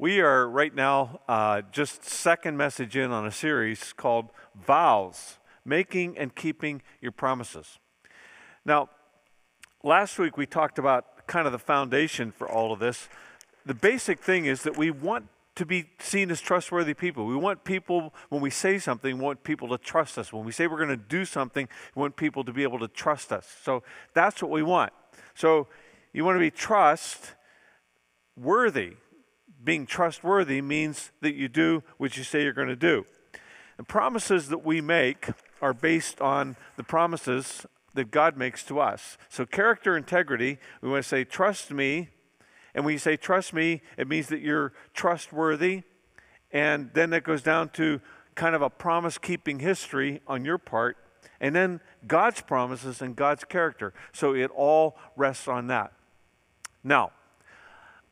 We are right now uh, just second message in on a series called Vows Making and Keeping Your Promises. Now, last week we talked about kind of the foundation for all of this. The basic thing is that we want to be seen as trustworthy people. We want people, when we say something, we want people to trust us. When we say we're going to do something, we want people to be able to trust us. So that's what we want. So you want to be trust worthy being trustworthy means that you do what you say you're going to do. The promises that we make are based on the promises that God makes to us. So, character integrity, we want to say, trust me. And when you say trust me, it means that you're trustworthy. And then it goes down to kind of a promise keeping history on your part. And then God's promises and God's character. So, it all rests on that. Now,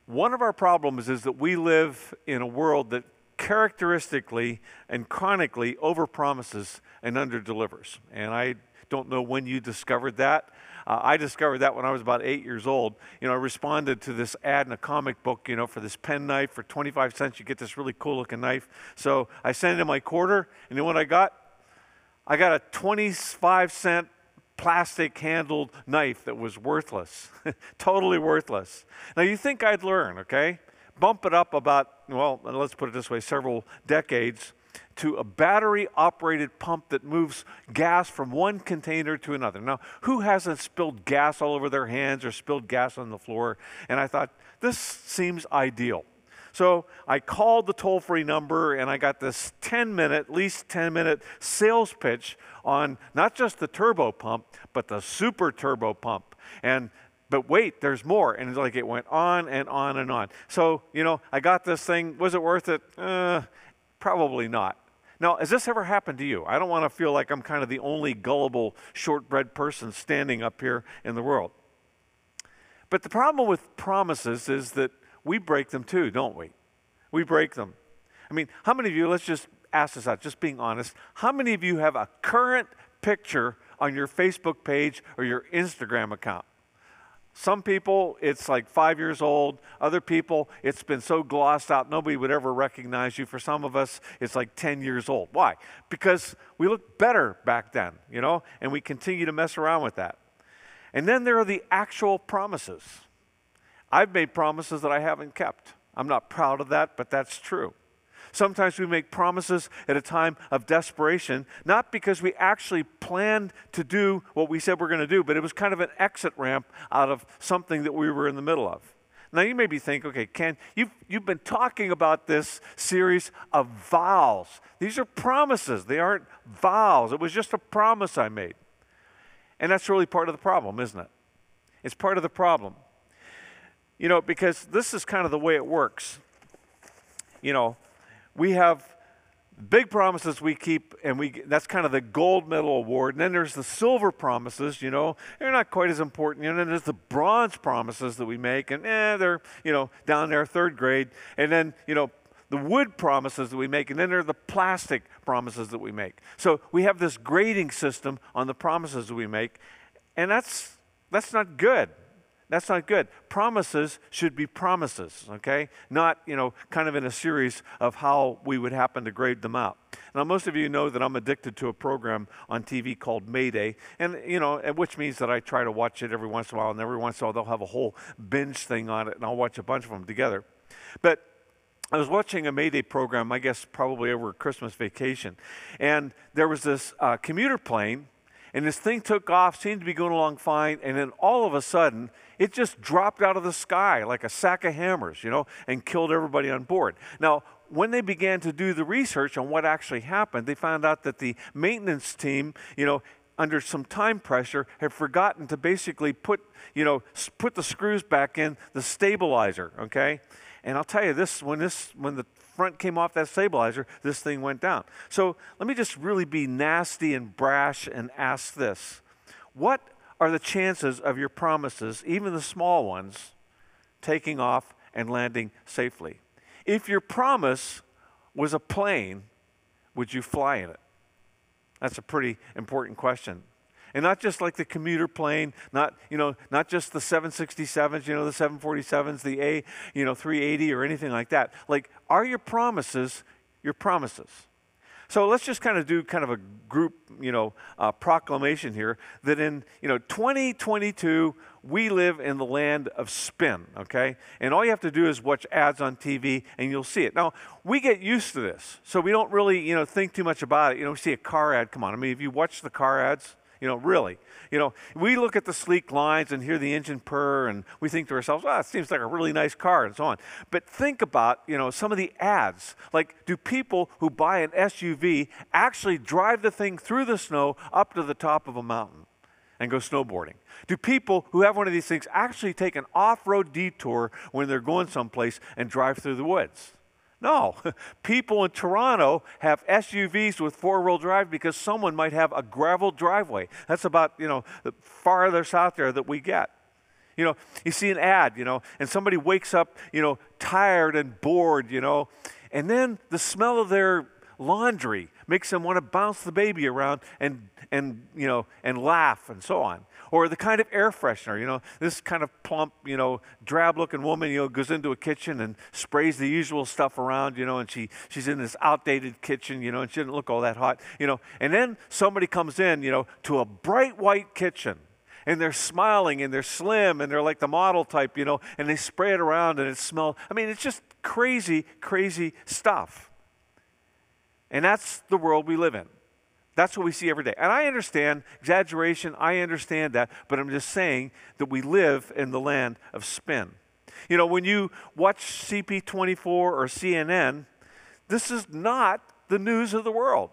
one of our problems is that we live in a world that characteristically and chronically overpromises and underdelivers. And I don't know when you discovered that. Uh, I discovered that when I was about eight years old. You know, I responded to this ad in a comic book, you know, for this pen knife for 25 cents. You get this really cool looking knife. So I sent in my quarter, and know what I got? I got a 25 cent plastic handled knife that was worthless, totally worthless. Now you think I'd learn, okay? Bump it up about, well, let's put it this way, several decades to a battery operated pump that moves gas from one container to another. Now, who hasn't spilled gas all over their hands or spilled gas on the floor? And I thought, this seems ideal. So I called the toll free number and I got this 10 minute, at least 10 minute sales pitch on not just the turbo pump, but the super turbo pump. And but wait, there's more. And it's like it went on and on and on. So, you know, I got this thing. Was it worth it? Uh, probably not. Now, has this ever happened to you? I don't want to feel like I'm kind of the only gullible, shortbread person standing up here in the world. But the problem with promises is that we break them too, don't we? We break them. I mean, how many of you, let's just ask this out, just being honest, how many of you have a current picture on your Facebook page or your Instagram account? Some people, it's like five years old. Other people, it's been so glossed out, nobody would ever recognize you. For some of us, it's like 10 years old. Why? Because we looked better back then, you know, and we continue to mess around with that. And then there are the actual promises. I've made promises that I haven't kept. I'm not proud of that, but that's true. Sometimes we make promises at a time of desperation, not because we actually planned to do what we said we're going to do, but it was kind of an exit ramp out of something that we were in the middle of. Now, you may be thinking, okay, Ken, you've, you've been talking about this series of vows. These are promises, they aren't vows. It was just a promise I made. And that's really part of the problem, isn't it? It's part of the problem. You know, because this is kind of the way it works. You know, we have big promises we keep, and we that's kind of the gold medal award. And then there's the silver promises, you know, they're not quite as important. And then there's the bronze promises that we make, and eh, they're, you know, down there, third grade. And then, you know, the wood promises that we make, and then there are the plastic promises that we make. So we have this grading system on the promises that we make, and that's that's not good. That's not good. Promises should be promises, okay? Not, you know, kind of in a series of how we would happen to grade them out. Now, most of you know that I'm addicted to a program on TV called Mayday, and, you know, which means that I try to watch it every once in a while, and every once in a while they'll have a whole binge thing on it, and I'll watch a bunch of them together. But I was watching a Mayday program, I guess probably over Christmas vacation, and there was this uh, commuter plane and this thing took off, seemed to be going along fine, and then all of a sudden, it just dropped out of the sky like a sack of hammers, you know, and killed everybody on board. Now, when they began to do the research on what actually happened, they found out that the maintenance team, you know, under some time pressure, had forgotten to basically put, you know, put the screws back in the stabilizer, okay? And I'll tell you this, when this, when the front came off that stabilizer, this thing went down. So let me just really be nasty and brash and ask this What are the chances of your promises, even the small ones, taking off and landing safely? If your promise was a plane, would you fly in it? That's a pretty important question. And not just like the commuter plane, not, you know, not just the 767s, you know, the 747s, the A, you know, 380 or anything like that. Like, are your promises your promises? So let's just kind of do kind of a group, you know, uh, proclamation here that in, you know, 2022, we live in the land of spin, okay? And all you have to do is watch ads on TV and you'll see it. Now, we get used to this, so we don't really, you know, think too much about it. You know, we see a car ad, come on. I mean, if you watch the car ads, you know, really. You know, we look at the sleek lines and hear the engine purr and we think to ourselves, oh, it seems like a really nice car and so on. But think about, you know, some of the ads. Like, do people who buy an SUV actually drive the thing through the snow up to the top of a mountain and go snowboarding? Do people who have one of these things actually take an off road detour when they're going someplace and drive through the woods? No, people in Toronto have SUVs with four-wheel drive because someone might have a gravel driveway. That's about, you know, the farthest out there that we get. You know, you see an ad, you know, and somebody wakes up, you know, tired and bored, you know, and then the smell of their laundry makes them want to bounce the baby around and, and, you know, and laugh and so on. Or the kind of air freshener, you know, this kind of plump, you know, drab looking woman, you know, goes into a kitchen and sprays the usual stuff around, you know, and she, she's in this outdated kitchen, you know, and she didn't look all that hot, you know. And then somebody comes in, you know, to a bright white kitchen and they're smiling and they're slim and they're like the model type, you know, and they spray it around and it smells. I mean, it's just crazy, crazy stuff. And that's the world we live in. That's what we see every day. And I understand exaggeration, I understand that, but I'm just saying that we live in the land of spin. You know, when you watch CP24 or CNN, this is not the news of the world.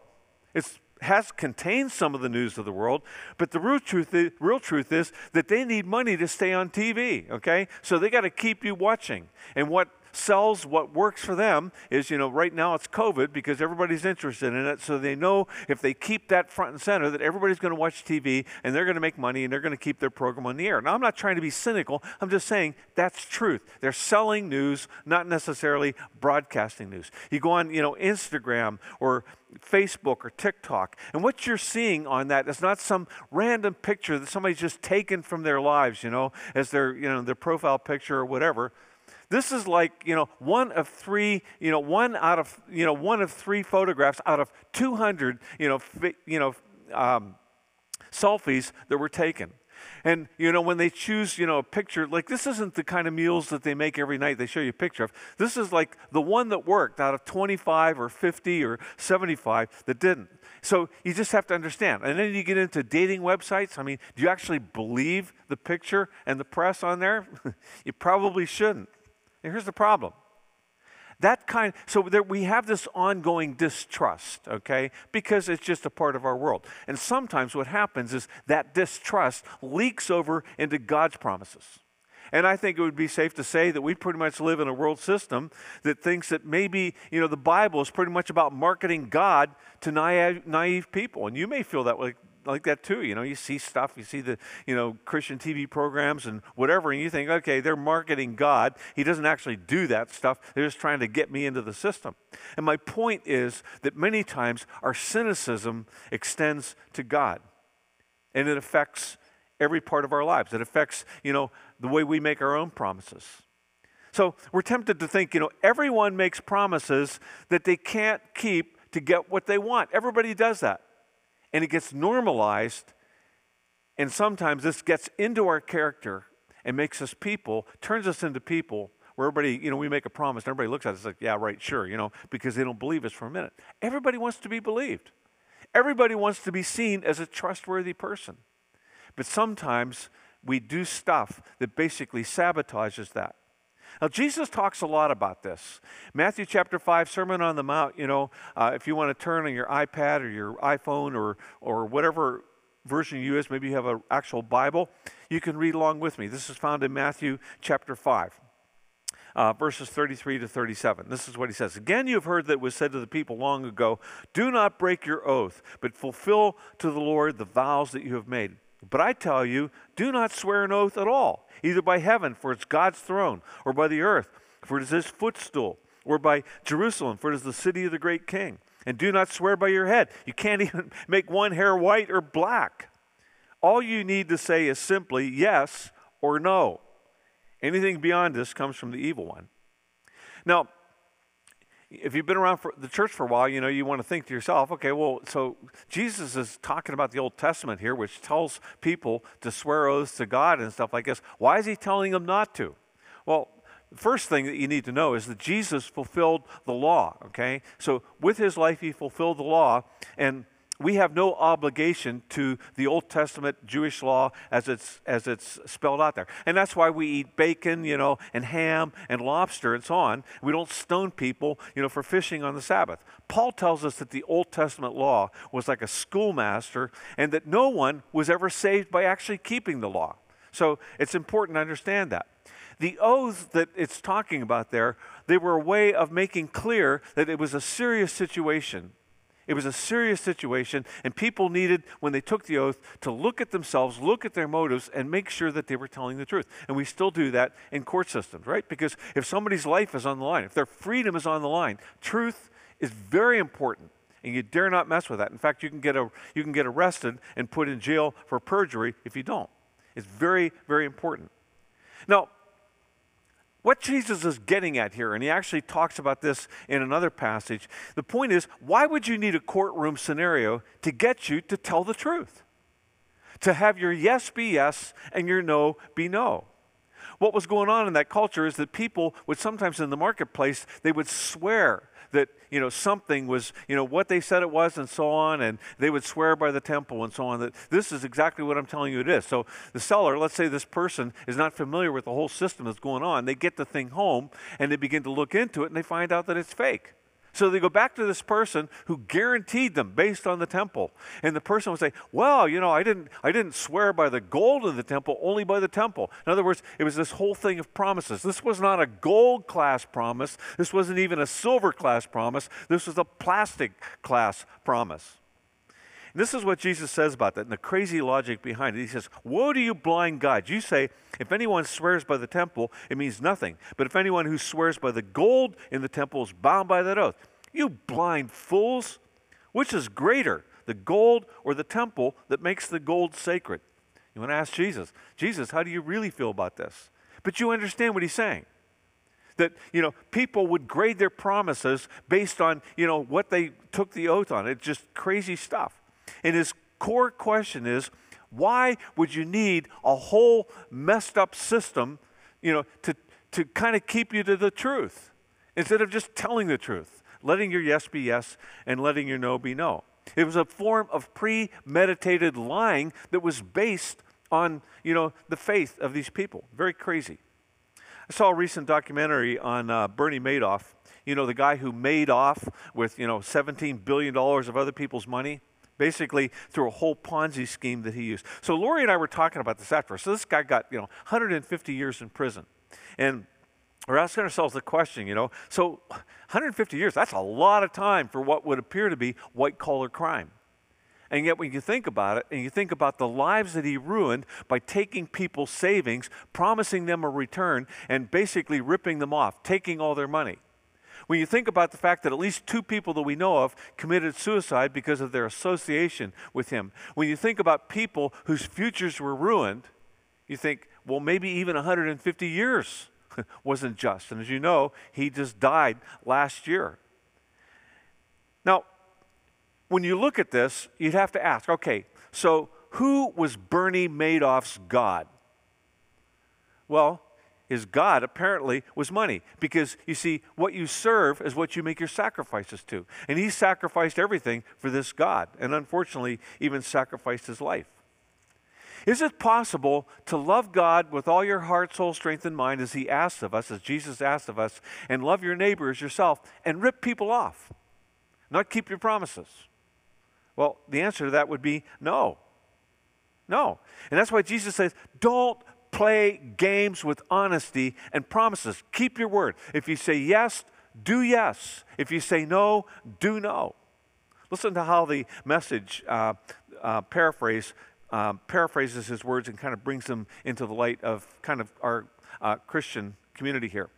It has contained some of the news of the world, but the real truth is, real truth is that they need money to stay on TV, okay? So they got to keep you watching. And what sells what works for them is, you know, right now it's COVID because everybody's interested in it. So they know if they keep that front and center that everybody's going to watch TV and they're going to make money and they're going to keep their program on the air. Now, I'm not trying to be cynical. I'm just saying that's truth. They're selling news, not necessarily broadcasting news. You go on, you know, Instagram or Facebook or TikTok. And what you're seeing on that is not some random picture that somebody's just taken from their lives, you know, as their, you know, their profile picture or whatever. This is like, you know, one of three, you know, one out of, you know, one of three photographs out of 200, you know, fi- you know, um, selfies that were taken. And, you know, when they choose, you know, a picture, like this isn't the kind of meals that they make every night they show you a picture of. This is like the one that worked out of 25 or 50 or 75 that didn't. So you just have to understand. And then you get into dating websites. I mean, do you actually believe the picture and the press on there? you probably shouldn't. And here's the problem. That kind, so there, we have this ongoing distrust, okay, because it's just a part of our world. And sometimes what happens is that distrust leaks over into God's promises. And I think it would be safe to say that we pretty much live in a world system that thinks that maybe, you know, the Bible is pretty much about marketing God to naive, naive people. And you may feel that way, like that too. You know, you see stuff, you see the, you know, Christian TV programs and whatever, and you think, okay, they're marketing God. He doesn't actually do that stuff. They're just trying to get me into the system. And my point is that many times our cynicism extends to God. And it affects every part of our lives. It affects, you know, the way we make our own promises. So we're tempted to think, you know, everyone makes promises that they can't keep to get what they want. Everybody does that and it gets normalized. And sometimes this gets into our character and makes us people, turns us into people where everybody, you know, we make a promise and everybody looks at us like, yeah, right, sure, you know, because they don't believe us for a minute. Everybody wants to be believed. Everybody wants to be seen as a trustworthy person. But sometimes we do stuff that basically sabotages that. Now, Jesus talks a lot about this. Matthew chapter 5, Sermon on the Mount, you know, uh, if you want to turn on your iPad or your iPhone or, or whatever version you use, maybe you have an actual Bible, you can read along with me. This is found in Matthew chapter 5. Uh, verses 33 to 37. This is what he says. Again, you have heard that was said to the people long ago Do not break your oath, but fulfill to the Lord the vows that you have made. But I tell you, do not swear an oath at all, either by heaven, for it's God's throne, or by the earth, for it is his footstool, or by Jerusalem, for it is the city of the great king. And do not swear by your head. You can't even make one hair white or black. All you need to say is simply yes or no. Anything beyond this comes from the evil one. Now, if you've been around for the church for a while, you know, you want to think to yourself, okay, well, so Jesus is talking about the Old Testament here, which tells people to swear oaths to God and stuff like this. Why is he telling them not to? Well, the first thing that you need to know is that Jesus fulfilled the law, okay? So with his life, he fulfilled the law, and we have no obligation to the Old Testament Jewish law as it's as it's spelled out there. And that's why we eat bacon, you know, and ham and lobster and so on. We don't stone people, you know, for fishing on the Sabbath. Paul tells us that the Old Testament law was like a schoolmaster and that no one was ever saved by actually keeping the law. So it's important to understand that. The oaths that it's talking about there, they were a way of making clear that it was a serious situation it was a serious situation, and people needed, when they took the oath, to look at themselves, look at their motives, and make sure that they were telling the truth. And we still do that in court systems, right? Because if somebody's life is on the line, if their freedom is on the line, truth is very important. And you dare not mess with that. In fact, you can get, a, you can get arrested and put in jail for perjury if you don't. It's very, very important. Now, what Jesus is getting at here, and he actually talks about this in another passage, the point is why would you need a courtroom scenario to get you to tell the truth? To have your yes be yes and your no be no. What was going on in that culture is that people would sometimes in the marketplace, they would swear that you know something was you know what they said it was and so on and they would swear by the temple and so on that this is exactly what i'm telling you it is. So the seller let's say this person is not familiar with the whole system that's going on they get the thing home and they begin to look into it and they find out that it's fake so they go back to this person who guaranteed them based on the temple. And the person would say, Well, you know, I didn't I didn't swear by the gold of the temple, only by the temple. In other words, it was this whole thing of promises. This was not a gold class promise. This wasn't even a silver class promise. This was a plastic class promise. This is what Jesus says about that and the crazy logic behind it. He says, Woe to you, blind guides. You say, if anyone swears by the temple, it means nothing. But if anyone who swears by the gold in the temple is bound by that oath. You blind fools! Which is greater, the gold or the temple that makes the gold sacred? You want to ask Jesus, Jesus, how do you really feel about this? But you understand what he's saying that you know people would grade their promises based on you know what they took the oath on it's just crazy stuff and his core question is why would you need a whole messed up system, you know, to, to kind of keep you to the truth instead of just telling the truth, letting your yes be yes and letting your no be no? It was a form of premeditated lying that was based on, you know, the faith of these people. Very crazy. I saw a recent documentary on uh, Bernie Madoff. You know, the guy who made off with, you know, $17 billion of other people's money basically through a whole Ponzi scheme that he used. So Lori and I were talking about this after. So this guy got, you know, 150 years in prison. And we're asking ourselves the question, you know, so 150 years, that's a lot of time for what would appear to be white collar crime. And yet, when you think about it, and you think about the lives that he ruined by taking people's savings, promising them a return, and basically ripping them off, taking all their money. When you think about the fact that at least two people that we know of committed suicide because of their association with him, when you think about people whose futures were ruined, you think, well, maybe even 150 years wasn't just. And as you know, he just died last year. Now, when you look at this, you'd have to ask okay, so who was Bernie Madoff's God? Well, his God apparently was money. Because you see, what you serve is what you make your sacrifices to. And he sacrificed everything for this God, and unfortunately, even sacrificed his life. Is it possible to love God with all your heart, soul, strength, and mind as he asks of us, as Jesus asked of us, and love your neighbor as yourself, and rip people off? Not keep your promises? Well, the answer to that would be no. No. And that's why Jesus says, don't play games with honesty and promises. Keep your word. If you say yes, do yes. If you say no, do no. Listen to how the message uh, uh, paraphrase uh, paraphrases his words and kind of brings them into the light of kind of our uh, Christian community here.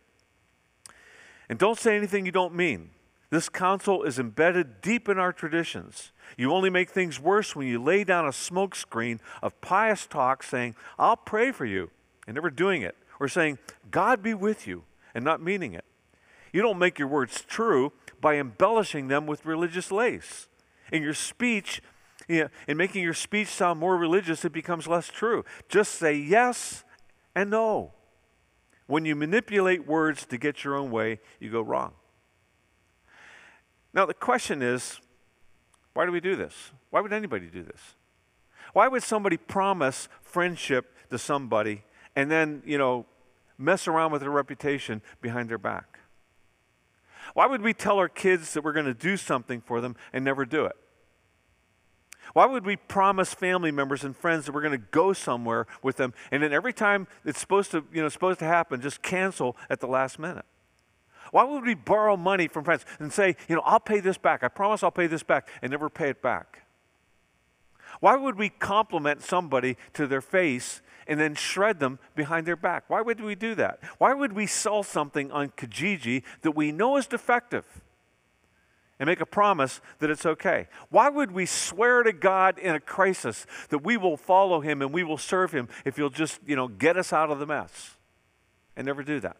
And don't say anything you don't mean. This counsel is embedded deep in our traditions. You only make things worse when you lay down a smokescreen of pious talk saying, I'll pray for you, and never doing it, or saying, God be with you, and not meaning it. You don't make your words true by embellishing them with religious lace. In your speech, you know, in making your speech sound more religious, it becomes less true. Just say yes and no. When you manipulate words to get your own way, you go wrong. Now, the question is why do we do this? Why would anybody do this? Why would somebody promise friendship to somebody and then, you know, mess around with their reputation behind their back? Why would we tell our kids that we're going to do something for them and never do it? Why would we promise family members and friends that we're going to go somewhere with them and then every time it's supposed to, you know, supposed to happen, just cancel at the last minute? Why would we borrow money from friends and say, you know, I'll pay this back. I promise I'll pay this back and never pay it back? Why would we compliment somebody to their face and then shred them behind their back? Why would we do that? Why would we sell something on Kijiji that we know is defective and make a promise that it's okay? Why would we swear to God in a crisis that we will follow him and we will serve him if he'll just, you know, get us out of the mess and never do that?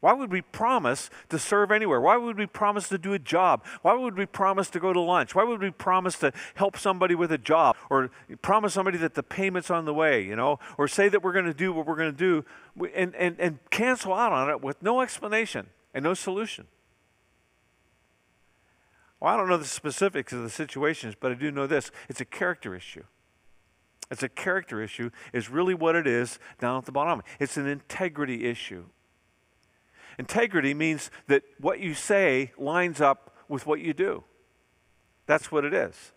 Why would we promise to serve anywhere? Why would we promise to do a job? Why would we promise to go to lunch? Why would we promise to help somebody with a job or promise somebody that the payment's on the way, you know, or say that we're going to do what we're going to do and, and, and cancel out on it with no explanation and no solution? Well, I don't know the specifics of the situations, but I do know this it's a character issue. It's a character issue, is really what it is down at the bottom. It's an integrity issue. Integrity means that what you say lines up with what you do. That's what it is.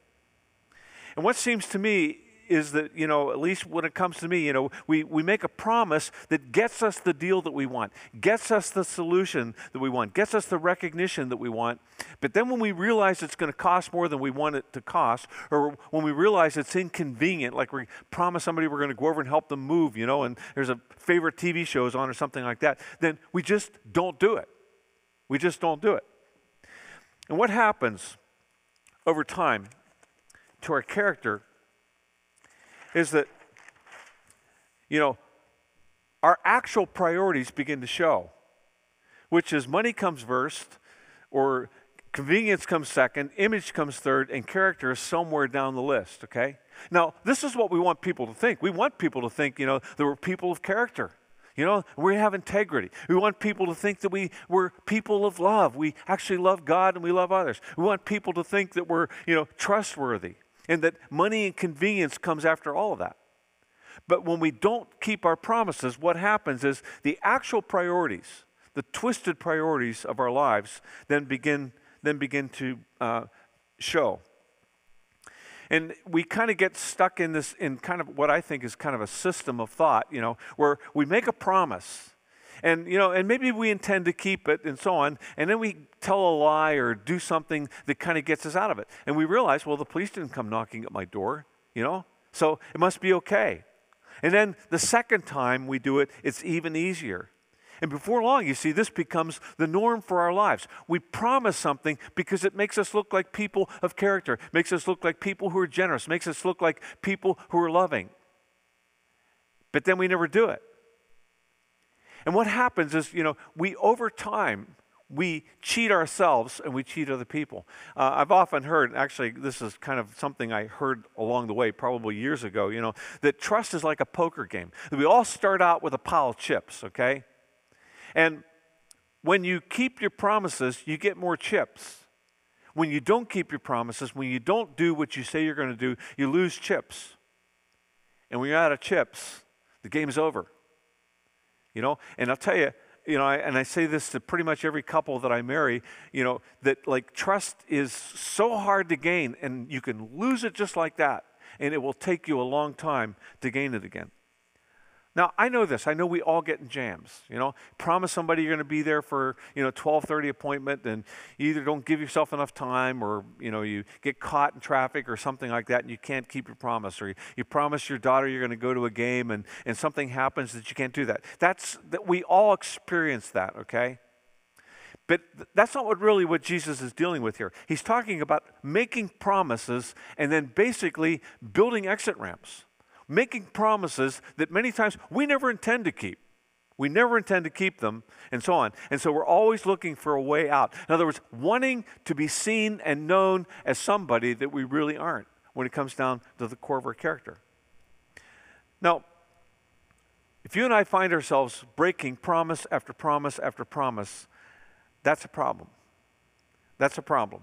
And what seems to me is that, you know, at least when it comes to me, you know, we, we make a promise that gets us the deal that we want, gets us the solution that we want, gets us the recognition that we want. But then when we realize it's going to cost more than we want it to cost, or when we realize it's inconvenient, like we promise somebody we're going to go over and help them move, you know, and there's a favorite TV shows on or something like that, then we just don't do it. We just don't do it. And what happens over time to our character is that, you know, our actual priorities begin to show, which is money comes first, or convenience comes second, image comes third, and character is somewhere down the list, okay? Now, this is what we want people to think. We want people to think, you know, that we're people of character. You know, we have integrity. We want people to think that we, we're people of love. We actually love God and we love others. We want people to think that we're, you know, trustworthy and that money and convenience comes after all of that. But when we don't keep our promises, what happens is the actual priorities, the twisted priorities of our lives, then begin, then begin to uh, show. And we kind of get stuck in this, in kind of what I think is kind of a system of thought, you know, where we make a promise and you know and maybe we intend to keep it and so on and then we tell a lie or do something that kind of gets us out of it and we realize well the police didn't come knocking at my door you know so it must be okay and then the second time we do it it's even easier and before long, you see, this becomes the norm for our lives. We promise something because it makes us look like people of character, makes us look like people who are generous, makes us look like people who are loving. But then we never do it. And what happens is, you know, we over time, we cheat ourselves and we cheat other people. Uh, I've often heard, actually, this is kind of something I heard along the way, probably years ago, you know, that trust is like a poker game. We all start out with a pile of chips, okay? And when you keep your promises, you get more chips. When you don't keep your promises, when you don't do what you say you're going to do, you lose chips. And when you're out of chips, the game's over. You know, and I'll tell you, you know, I, and I say this to pretty much every couple that I marry, you know, that like trust is so hard to gain and you can lose it just like that. And it will take you a long time to gain it again. Now, I know this. I know we all get in jams. You know, promise somebody you're going to be there for, you know, 12:30 appointment and you either don't give yourself enough time or, you know, you get caught in traffic or something like that and you can't keep your promise or you, you promise your daughter you're going to go to a game and and something happens that you can't do that. That's that we all experience that, okay? But that's not what really what Jesus is dealing with here. He's talking about making promises and then basically building exit ramps, making promises that many times we never intend to keep. We never intend to keep them, and so on. And so we're always looking for a way out. In other words, wanting to be seen and known as somebody that we really aren't when it comes down to the core of our character. Now, if you and I find ourselves breaking promise after promise after promise, that's a problem. That's a problem.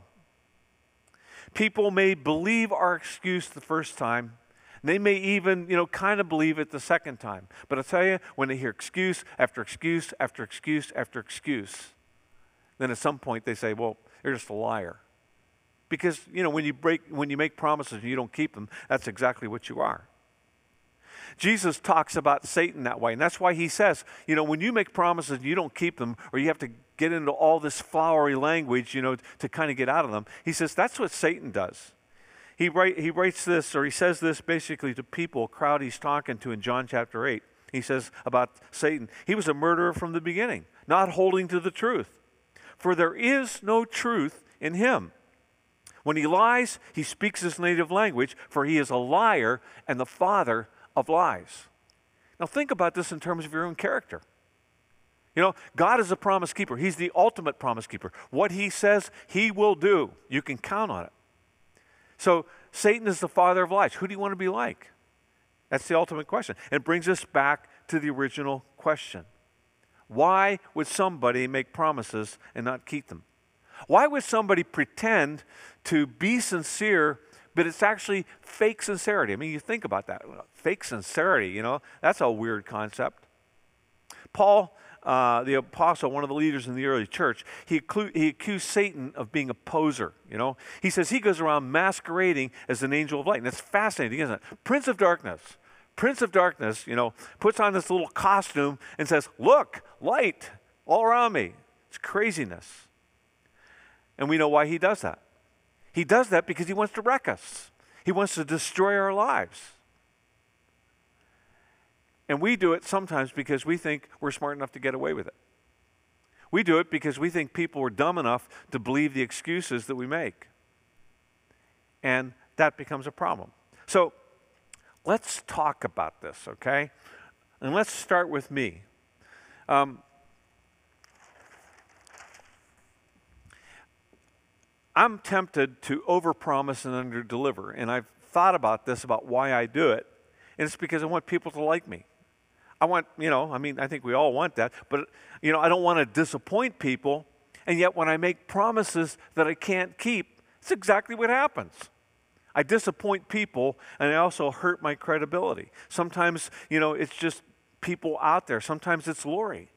People may believe our excuse the first time. They may even, you know, kind of believe it the second time. But I tell you, when they hear excuse after excuse after excuse after excuse, then at some point they say, well, you're just a liar. Because, you know, when you break when you make promises and you don't keep them, that's exactly what you are. Jesus talks about Satan that way. And that's why he says, you know, when you make promises and you don't keep them, or you have to get into all this flowery language, you know, to kind of get out of them, he says that's what Satan does. He, write, he writes this, or he says this basically to people, crowd he's talking to in John chapter 8. He says about Satan, he was a murderer from the beginning, not holding to the truth. For there is no truth in him. When he lies, he speaks his native language, for he is a liar and the father of lies. Now, think about this in terms of your own character. You know, God is a promise keeper. He's the ultimate promise keeper. What He says, He will do. You can count on it. So, Satan is the father of lies. Who do you want to be like? That's the ultimate question. It brings us back to the original question Why would somebody make promises and not keep them? Why would somebody pretend to be sincere but it's actually fake sincerity. I mean, you think about that. Fake sincerity, you know, that's a weird concept. Paul, uh, the apostle, one of the leaders in the early church, he, he accused Satan of being a poser, you know. He says he goes around masquerading as an angel of light. And it's fascinating, isn't it? Prince of darkness. Prince of darkness, you know, puts on this little costume and says, Look, light all around me. It's craziness. And we know why he does that. He does that because he wants to wreck us, he wants to destroy our lives. And we do it sometimes because we think we're smart enough to get away with it. We do it because we think people are dumb enough to believe the excuses that we make. And that becomes a problem. So let's talk about this, okay? And let's start with me. Um, I'm tempted to overpromise and underdeliver. And I've thought about this, about why I do it. And it's because I want people to like me. I want, you know, I mean, I think we all want that. But, you know, I don't want to disappoint people. And yet, when I make promises that I can't keep, it's exactly what happens. I disappoint people and I also hurt my credibility. Sometimes, you know, it's just people out there. Sometimes it's Lori.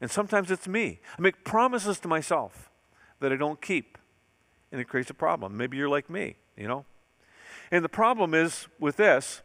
And sometimes it's me. I make promises to myself that I don't keep and it creates a problem. Maybe you're like me, you know? And the problem is with this,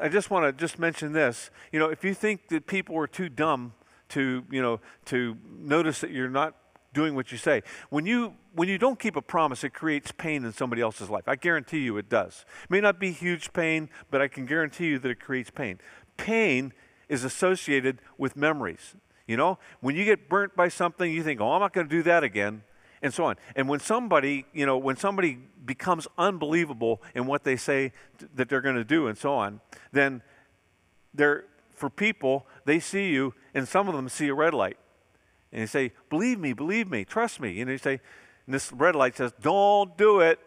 I just want to just mention this. You know, if you think that people are too dumb to, you know, to notice that you're not doing what you say, when you when you don't keep a promise, it creates pain in somebody else's life. I guarantee you it does. It may not be huge pain, but I can guarantee you that it creates pain. Pain is associated with memories. You know, when you get burnt by something, you think, "Oh, I'm not going to do that again." And so on. And when somebody, you know, when somebody becomes unbelievable in what they say that they're going to do and so on, then they're, for people, they see you, and some of them see a red light. And they say, Believe me, believe me, trust me. And they say, and this red light says, Don't do it.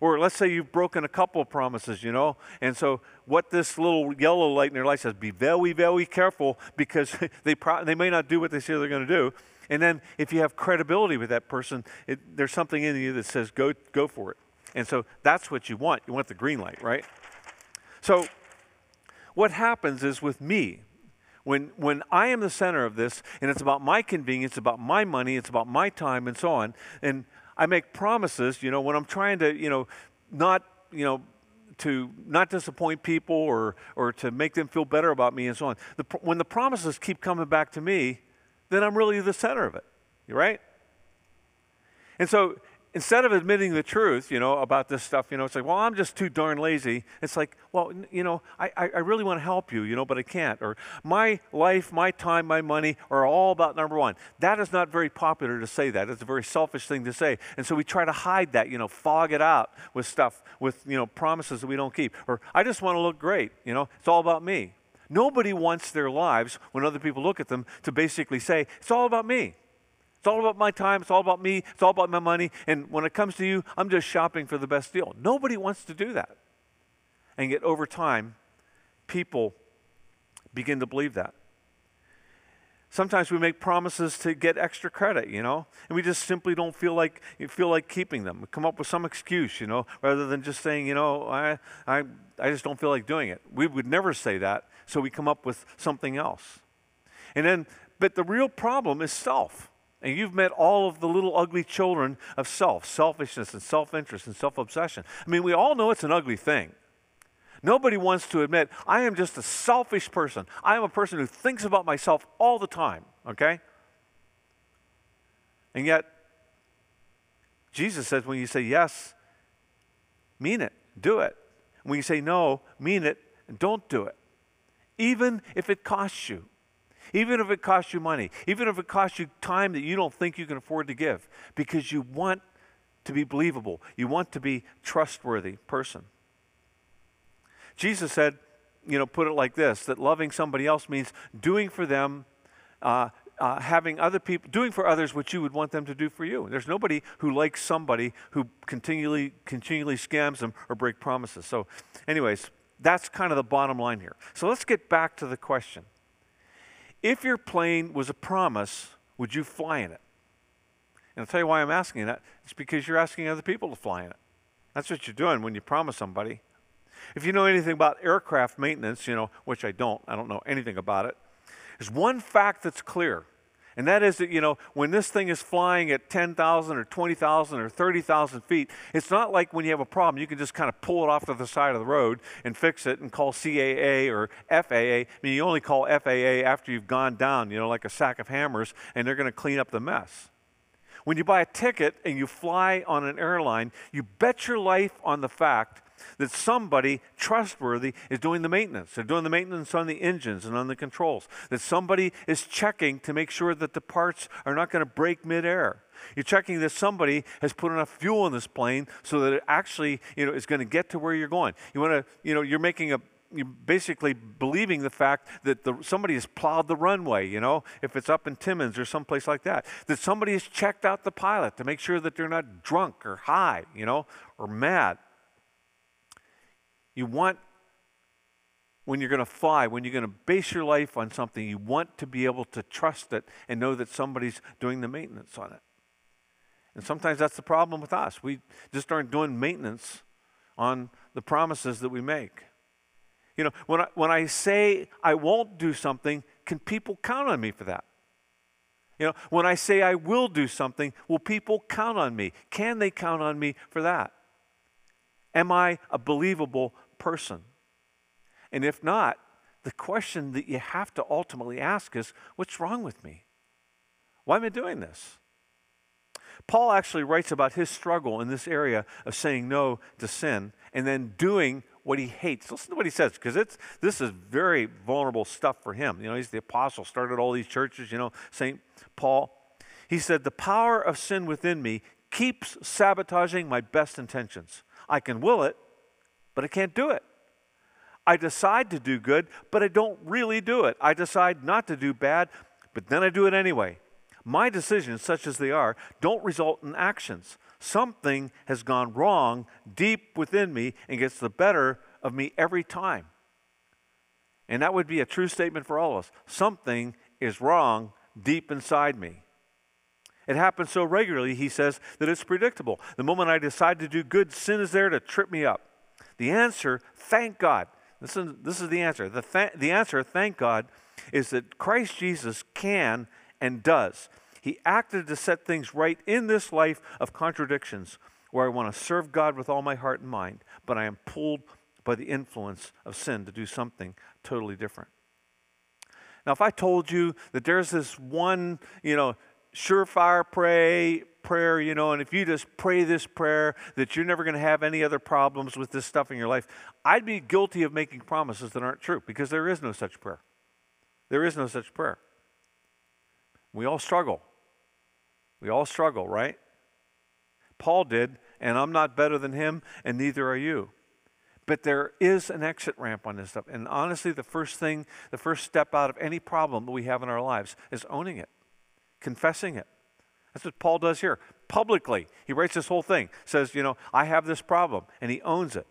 Or let's say you've broken a couple of promises, you know, and so what this little yellow light in their light says, be very, very careful because they, pro- they may not do what they say they're going to do. And then if you have credibility with that person, it, there's something in you that says, go, go for it. And so that's what you want. You want the green light, right? So what happens is with me, when, when I am the center of this, and it's about my convenience, about my money, it's about my time, and so on, and I make promises, you know, when I'm trying to, you know, not, you know, to not disappoint people or, or to make them feel better about me and so on. The, when the promises keep coming back to me, then I'm really the center of it, right? And so instead of admitting the truth, you know, about this stuff, you know, it's like, well, I'm just too darn lazy. It's like, well, you know, I, I really want to help you, you know, but I can't. Or my life, my time, my money are all about number one. That is not very popular to say that. It's a very selfish thing to say. And so we try to hide that, you know, fog it out with stuff, with, you know, promises that we don't keep. Or I just want to look great, you know, it's all about me. Nobody wants their lives, when other people look at them, to basically say, it's all about me. It's all about my time. It's all about me. It's all about my money. And when it comes to you, I'm just shopping for the best deal. Nobody wants to do that. And yet, over time, people begin to believe that. Sometimes we make promises to get extra credit, you know, and we just simply don't feel like feel like keeping them. We come up with some excuse, you know, rather than just saying, you know, I, I, I just don't feel like doing it. We would never say that, so we come up with something else. And then, but the real problem is self. And you've met all of the little ugly children of self, selfishness and self interest and self obsession. I mean, we all know it's an ugly thing. Nobody wants to admit, I am just a selfish person. I am a person who thinks about myself all the time, okay? And yet, Jesus says when you say yes, mean it, do it. When you say no, mean it, and don't do it. Even if it costs you. Even if it costs you money, even if it costs you time that you don't think you can afford to give, because you want to be believable, you want to be trustworthy person. Jesus said, you know, put it like this that loving somebody else means doing for them, uh, uh, having other people, doing for others what you would want them to do for you. There's nobody who likes somebody who continually, continually scams them or break promises. So, anyways, that's kind of the bottom line here. So let's get back to the question. If your plane was a promise, would you fly in it? And I'll tell you why I'm asking that. It's because you're asking other people to fly in it. That's what you're doing when you promise somebody. If you know anything about aircraft maintenance, you know, which I don't, I don't know anything about it, there's one fact that's clear. And that is that, you know, when this thing is flying at 10,000 or 20,000 or 30,000 feet, it's not like when you have a problem, you can just kind of pull it off to the side of the road and fix it and call CAA or FAA. I mean, you only call FAA after you've gone down, you know, like a sack of hammers, and they're going to clean up the mess. When you buy a ticket and you fly on an airline, you bet your life on the fact that somebody trustworthy is doing the maintenance. They're doing the maintenance on the engines and on the controls. That somebody is checking to make sure that the parts are not going to break midair. You're checking that somebody has put enough fuel in this plane so that it actually, you know, is going to get to where you're going. You want to, you know, you're making a you're basically believing the fact that the, somebody has plowed the runway, you know, if it's up in Timmins or someplace like that. That somebody has checked out the pilot to make sure that they're not drunk or high, you know, or mad. You want, when you're going to fly, when you're going to base your life on something, you want to be able to trust it and know that somebody's doing the maintenance on it. And sometimes that's the problem with us. We just aren't doing maintenance on the promises that we make. You know, when I, when I say I won't do something, can people count on me for that? You know, when I say I will do something, will people count on me? Can they count on me for that? Am I a believable person? And if not, the question that you have to ultimately ask is what's wrong with me? Why am I doing this? Paul actually writes about his struggle in this area of saying no to sin and then doing what he hates. Listen to what he says, because it's this is very vulnerable stuff for him. You know, he's the apostle, started all these churches, you know, St. Paul. He said, The power of sin within me keeps sabotaging my best intentions. I can will it, but I can't do it. I decide to do good, but I don't really do it. I decide not to do bad, but then I do it anyway. My decisions, such as they are, don't result in actions. Something has gone wrong deep within me and gets the better of me every time. And that would be a true statement for all of us. Something is wrong deep inside me. It happens so regularly, he says, that it's predictable. The moment I decide to do good, sin is there to trip me up. The answer, thank God. This is, this is the answer. The, th- the answer, thank God, is that Christ Jesus can and does. He acted to set things right in this life of contradictions where I want to serve God with all my heart and mind, but I am pulled by the influence of sin to do something totally different. Now, if I told you that there's this one, you know, surefire pray prayer, you know, and if you just pray this prayer that you're never going to have any other problems with this stuff in your life, I'd be guilty of making promises that aren't true because there is no such prayer. There is no such prayer. We all struggle. We all struggle, right? Paul did, and I'm not better than him, and neither are you. But there is an exit ramp on this stuff. And honestly, the first thing, the first step out of any problem that we have in our lives is owning it, confessing it. That's what Paul does here publicly. He writes this whole thing, says, you know, I have this problem, and he owns it.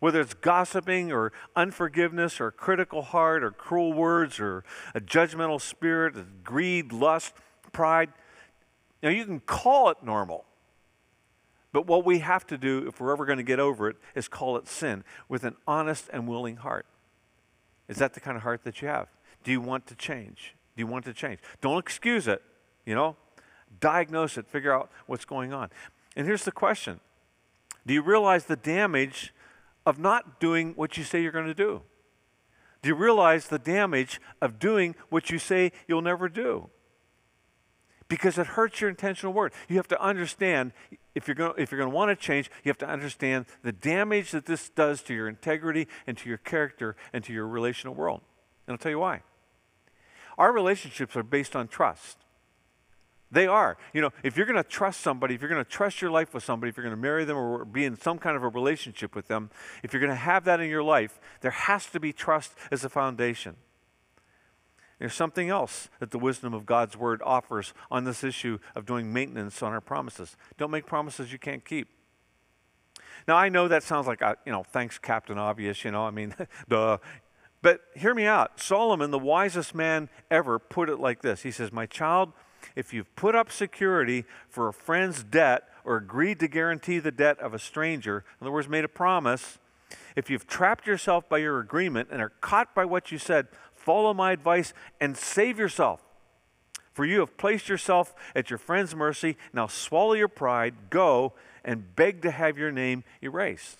Whether it's gossiping or unforgiveness or critical heart or cruel words or a judgmental spirit, greed, lust, pride, now you can call it normal. But what we have to do, if we're ever going to get over it, is call it sin with an honest and willing heart. Is that the kind of heart that you have? Do you want to change? Do you want to change? Don't excuse it, you know? Diagnose it, figure out what's going on. And here's the question Do you realize the damage of not doing what you say you're going to do? Do you realize the damage of doing what you say you'll never do? because it hurts your intentional word. You have to understand if you're going if you're going to want to change, you have to understand the damage that this does to your integrity and to your character and to your relational world. And I'll tell you why. Our relationships are based on trust. They are. You know, if you're going to trust somebody, if you're going to trust your life with somebody, if you're going to marry them or be in some kind of a relationship with them, if you're going to have that in your life, there has to be trust as a foundation. There's something else that the wisdom of God's word offers on this issue of doing maintenance on our promises. Don't make promises you can't keep. Now, I know that sounds like, uh, you know, thanks, Captain Obvious, you know, I mean, duh. But hear me out. Solomon, the wisest man ever, put it like this He says, My child, if you've put up security for a friend's debt or agreed to guarantee the debt of a stranger, in other words, made a promise, if you've trapped yourself by your agreement and are caught by what you said, Follow my advice and save yourself. For you have placed yourself at your friend's mercy. Now swallow your pride, go, and beg to have your name erased.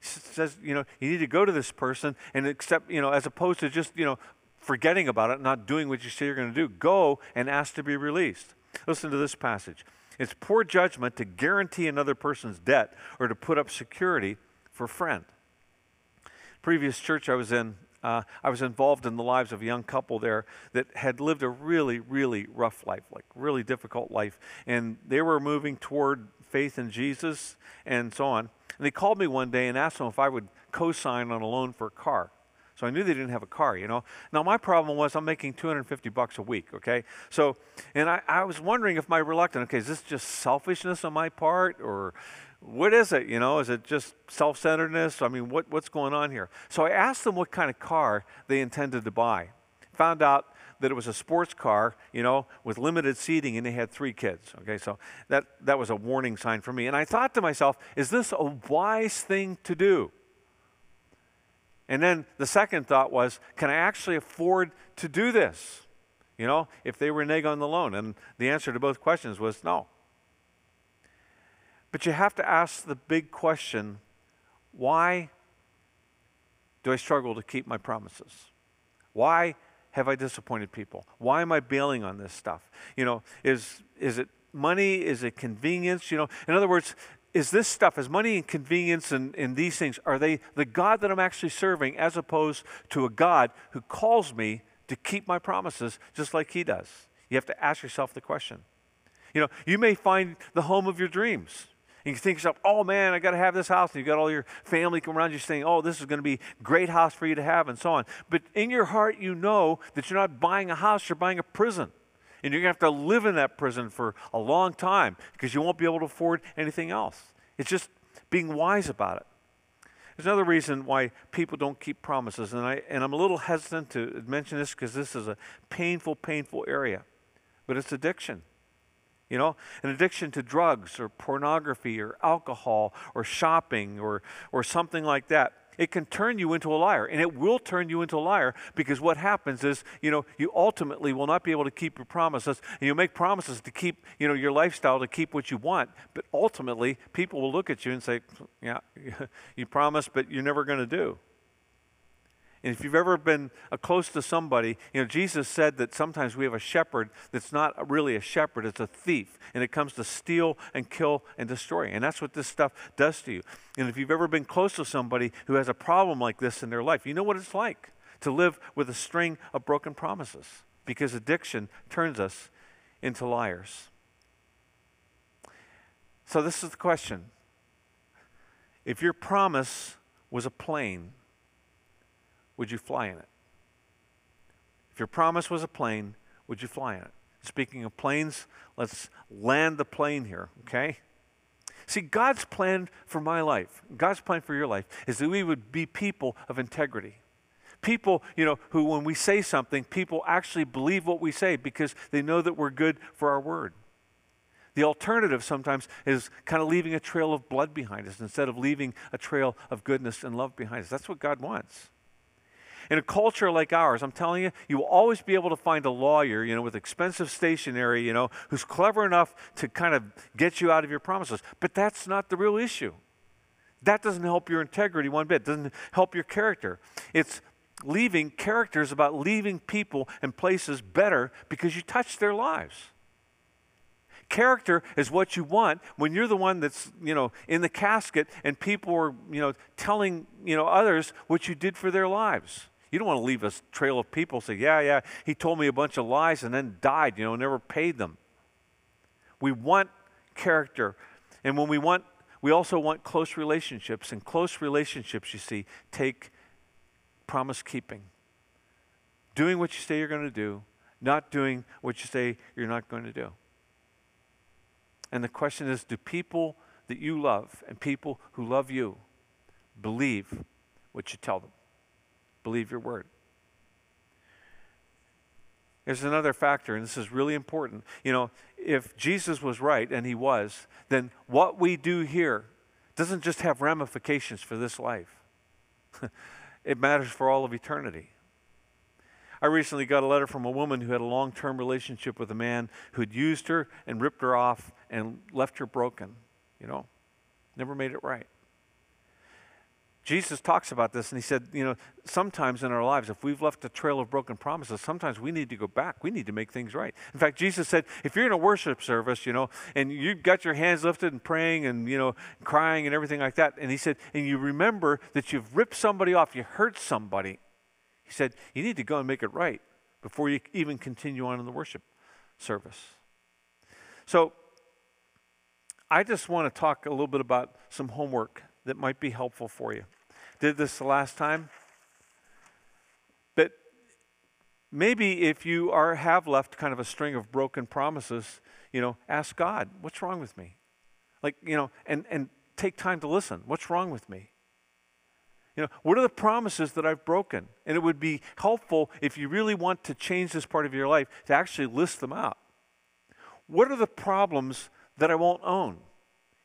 He says, you know, you need to go to this person and accept, you know, as opposed to just, you know, forgetting about it, not doing what you say you're going to do. Go and ask to be released. Listen to this passage. It's poor judgment to guarantee another person's debt or to put up security for a friend. Previous church I was in, uh, I was involved in the lives of a young couple there that had lived a really, really rough life, like really difficult life. And they were moving toward faith in Jesus and so on. And they called me one day and asked them if I would co sign on a loan for a car. So I knew they didn't have a car, you know. Now my problem was I'm making 250 bucks a week, okay? So, and I, I was wondering if my reluctance, okay, is this just selfishness on my part or what is it? You know, is it just self centeredness? I mean, what, what's going on here? So I asked them what kind of car they intended to buy. Found out that it was a sports car, you know, with limited seating, and they had three kids. Okay, so that, that was a warning sign for me. And I thought to myself, is this a wise thing to do? And then the second thought was, can I actually afford to do this? You know, if they renege on the loan. And the answer to both questions was no. But you have to ask the big question why do I struggle to keep my promises? Why have I disappointed people? Why am I bailing on this stuff? You know, is, is it money? Is it convenience? You know, in other words, is this stuff, is money and convenience and, and these things, are they the God that I'm actually serving as opposed to a God who calls me to keep my promises just like He does? You have to ask yourself the question. You know, you may find the home of your dreams. And you think yourself, oh man, I got to have this house. And you've got all your family come around you saying, oh, this is going to be a great house for you to have, and so on. But in your heart, you know that you're not buying a house, you're buying a prison. And you're going to have to live in that prison for a long time because you won't be able to afford anything else. It's just being wise about it. There's another reason why people don't keep promises, and, I, and I'm a little hesitant to mention this because this is a painful, painful area, but it's addiction. You know, an addiction to drugs or pornography or alcohol or shopping or, or something like that. It can turn you into a liar, and it will turn you into a liar because what happens is, you know, you ultimately will not be able to keep your promises, and you make promises to keep, you know, your lifestyle to keep what you want, but ultimately people will look at you and say, "Yeah, you promised, but you're never going to do." And if you've ever been uh, close to somebody, you know, Jesus said that sometimes we have a shepherd that's not really a shepherd, it's a thief. And it comes to steal and kill and destroy. And that's what this stuff does to you. And if you've ever been close to somebody who has a problem like this in their life, you know what it's like to live with a string of broken promises because addiction turns us into liars. So, this is the question if your promise was a plane, would you fly in it? If your promise was a plane, would you fly in it? Speaking of planes, let's land the plane here, okay? See, God's plan for my life, God's plan for your life, is that we would be people of integrity. People, you know, who when we say something, people actually believe what we say because they know that we're good for our word. The alternative sometimes is kind of leaving a trail of blood behind us instead of leaving a trail of goodness and love behind us. That's what God wants. In a culture like ours, I'm telling you, you will always be able to find a lawyer, you know, with expensive stationery, you know, who's clever enough to kind of get you out of your promises. But that's not the real issue. That doesn't help your integrity one bit. It doesn't help your character. It's leaving characters about leaving people and places better because you touch their lives. Character is what you want when you're the one that's, you know, in the casket and people are, you know, telling, you know, others what you did for their lives. You don't want to leave a trail of people say, yeah, yeah, he told me a bunch of lies and then died, you know, never paid them. We want character. And when we want, we also want close relationships. And close relationships, you see, take promise keeping. Doing what you say you're going to do, not doing what you say you're not going to do. And the question is do people that you love and people who love you believe what you tell them? Believe your word. There's another factor, and this is really important. You know, if Jesus was right, and he was, then what we do here doesn't just have ramifications for this life, it matters for all of eternity. I recently got a letter from a woman who had a long term relationship with a man who'd used her and ripped her off and left her broken, you know, never made it right. Jesus talks about this and he said, you know, sometimes in our lives, if we've left a trail of broken promises, sometimes we need to go back. We need to make things right. In fact, Jesus said, if you're in a worship service, you know, and you've got your hands lifted and praying and, you know, crying and everything like that, and he said, and you remember that you've ripped somebody off, you hurt somebody, he said, You need to go and make it right before you even continue on in the worship service. So, I just want to talk a little bit about some homework that might be helpful for you. Did this the last time? But maybe if you are have left kind of a string of broken promises, you know, ask God, what's wrong with me? Like, you know, and, and take time to listen. What's wrong with me? You know, what are the promises that I've broken? And it would be helpful if you really want to change this part of your life to actually list them out. What are the problems that I won't own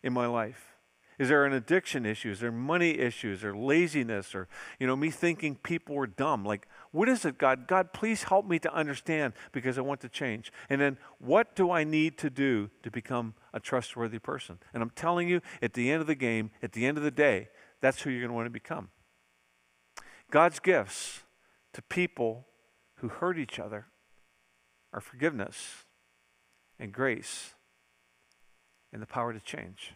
in my life? Is there an addiction issue? Is there money issues or laziness or, you know, me thinking people were dumb? Like, what is it, God? God, please help me to understand because I want to change. And then what do I need to do to become a trustworthy person? And I'm telling you, at the end of the game, at the end of the day, that's who you're going to want to become. God's gifts to people who hurt each other are forgiveness and grace and the power to change.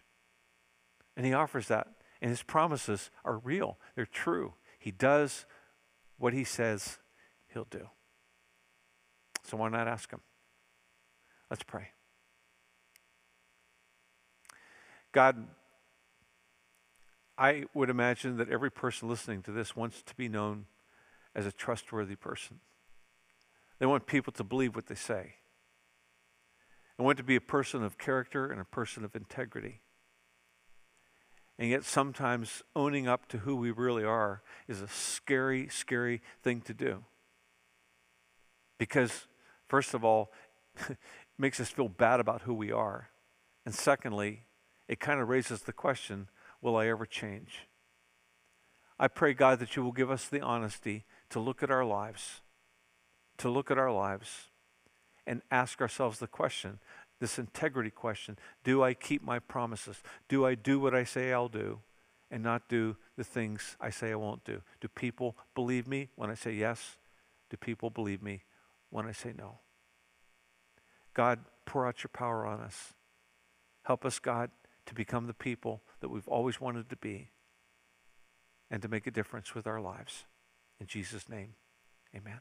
And He offers that. And His promises are real, they're true. He does what He says He'll do. So why not ask Him? Let's pray. God, I would imagine that every person listening to this wants to be known as a trustworthy person. They want people to believe what they say. They want to be a person of character and a person of integrity. And yet, sometimes owning up to who we really are is a scary, scary thing to do. Because, first of all, it makes us feel bad about who we are. And secondly, it kind of raises the question will I ever change? I pray, God, that you will give us the honesty to look at our lives, to look at our lives and ask ourselves the question, this integrity question Do I keep my promises? Do I do what I say I'll do and not do the things I say I won't do? Do people believe me when I say yes? Do people believe me when I say no? God, pour out your power on us. Help us, God, to become the people that we've always wanted to be and to make a difference with our lives. In Jesus' name, amen.